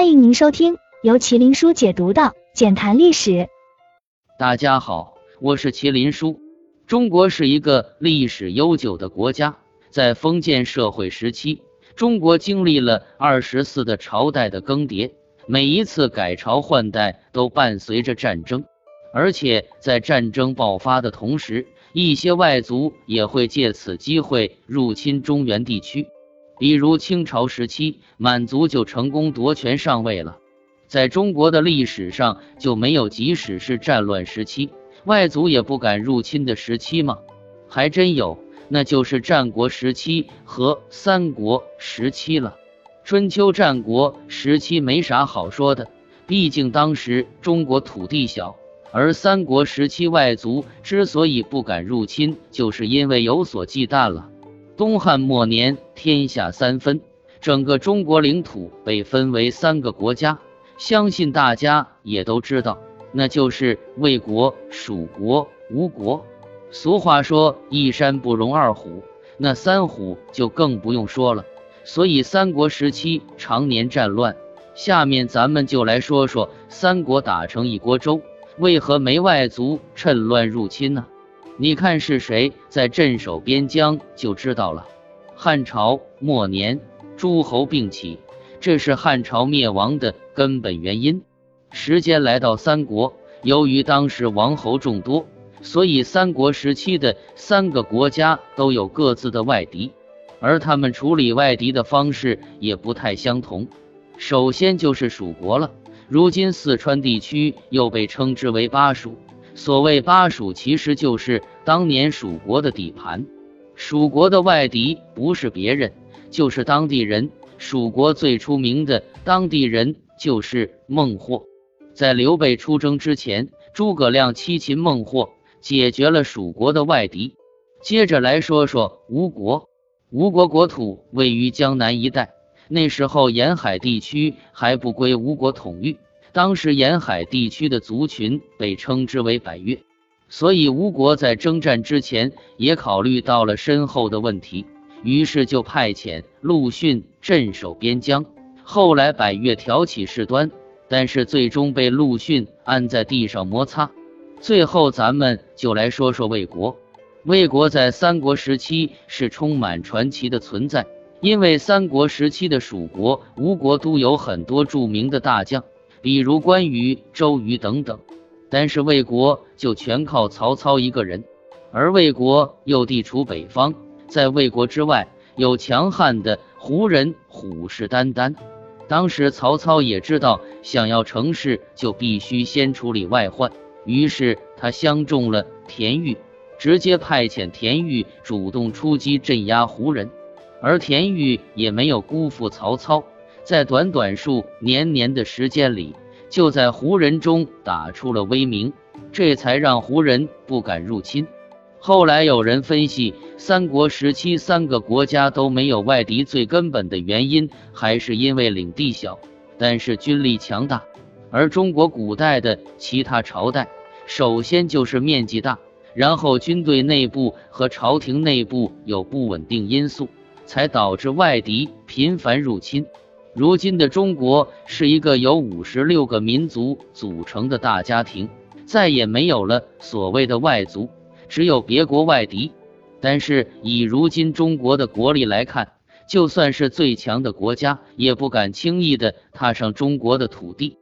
欢迎您收听由麒麟书解读的《简谈历史》。大家好，我是麒麟书。中国是一个历史悠久的国家，在封建社会时期，中国经历了二十四的朝代的更迭，每一次改朝换代都伴随着战争，而且在战争爆发的同时，一些外族也会借此机会入侵中原地区。比如清朝时期，满族就成功夺权上位了。在中国的历史上，就没有即使是战乱时期，外族也不敢入侵的时期吗？还真有，那就是战国时期和三国时期了。春秋战国时期没啥好说的，毕竟当时中国土地小。而三国时期外族之所以不敢入侵，就是因为有所忌惮了。东汉末年，天下三分，整个中国领土被分为三个国家，相信大家也都知道，那就是魏国、蜀国、吴国。俗话说“一山不容二虎”，那三虎就更不用说了。所以三国时期常年战乱。下面咱们就来说说三国打成一锅粥，为何没外族趁乱入侵呢？你看是谁在镇守边疆，就知道了。汉朝末年，诸侯并起，这是汉朝灭亡的根本原因。时间来到三国，由于当时王侯众多，所以三国时期的三个国家都有各自的外敌，而他们处理外敌的方式也不太相同。首先就是蜀国了，如今四川地区又被称之为巴蜀。所谓巴蜀，其实就是当年蜀国的底盘。蜀国的外敌不是别人，就是当地人。蜀国最出名的当地人就是孟获。在刘备出征之前，诸葛亮七擒孟获，解决了蜀国的外敌。接着来说说吴国。吴国国土位于江南一带，那时候沿海地区还不归吴国统御。当时沿海地区的族群被称之为百越，所以吴国在征战之前也考虑到了身后的问题，于是就派遣陆逊镇守边疆。后来百越挑起事端，但是最终被陆逊按在地上摩擦。最后，咱们就来说说魏国。魏国在三国时期是充满传奇的存在，因为三国时期的蜀国、吴国都有很多著名的大将。比如关羽、周瑜等等，但是魏国就全靠曹操一个人。而魏国又地处北方，在魏国之外有强悍的胡人，虎视眈眈。当时曹操也知道，想要成事就必须先处理外患，于是他相中了田豫，直接派遣田豫主动出击镇压胡人。而田豫也没有辜负曹操。在短短数年年的时间里，就在胡人中打出了威名，这才让胡人不敢入侵。后来有人分析，三国时期三个国家都没有外敌，最根本的原因还是因为领地小，但是军力强大。而中国古代的其他朝代，首先就是面积大，然后军队内部和朝廷内部有不稳定因素，才导致外敌频繁入侵。如今的中国是一个由五十六个民族组成的大家庭，再也没有了所谓的外族，只有别国外敌。但是以如今中国的国力来看，就算是最强的国家，也不敢轻易的踏上中国的土地。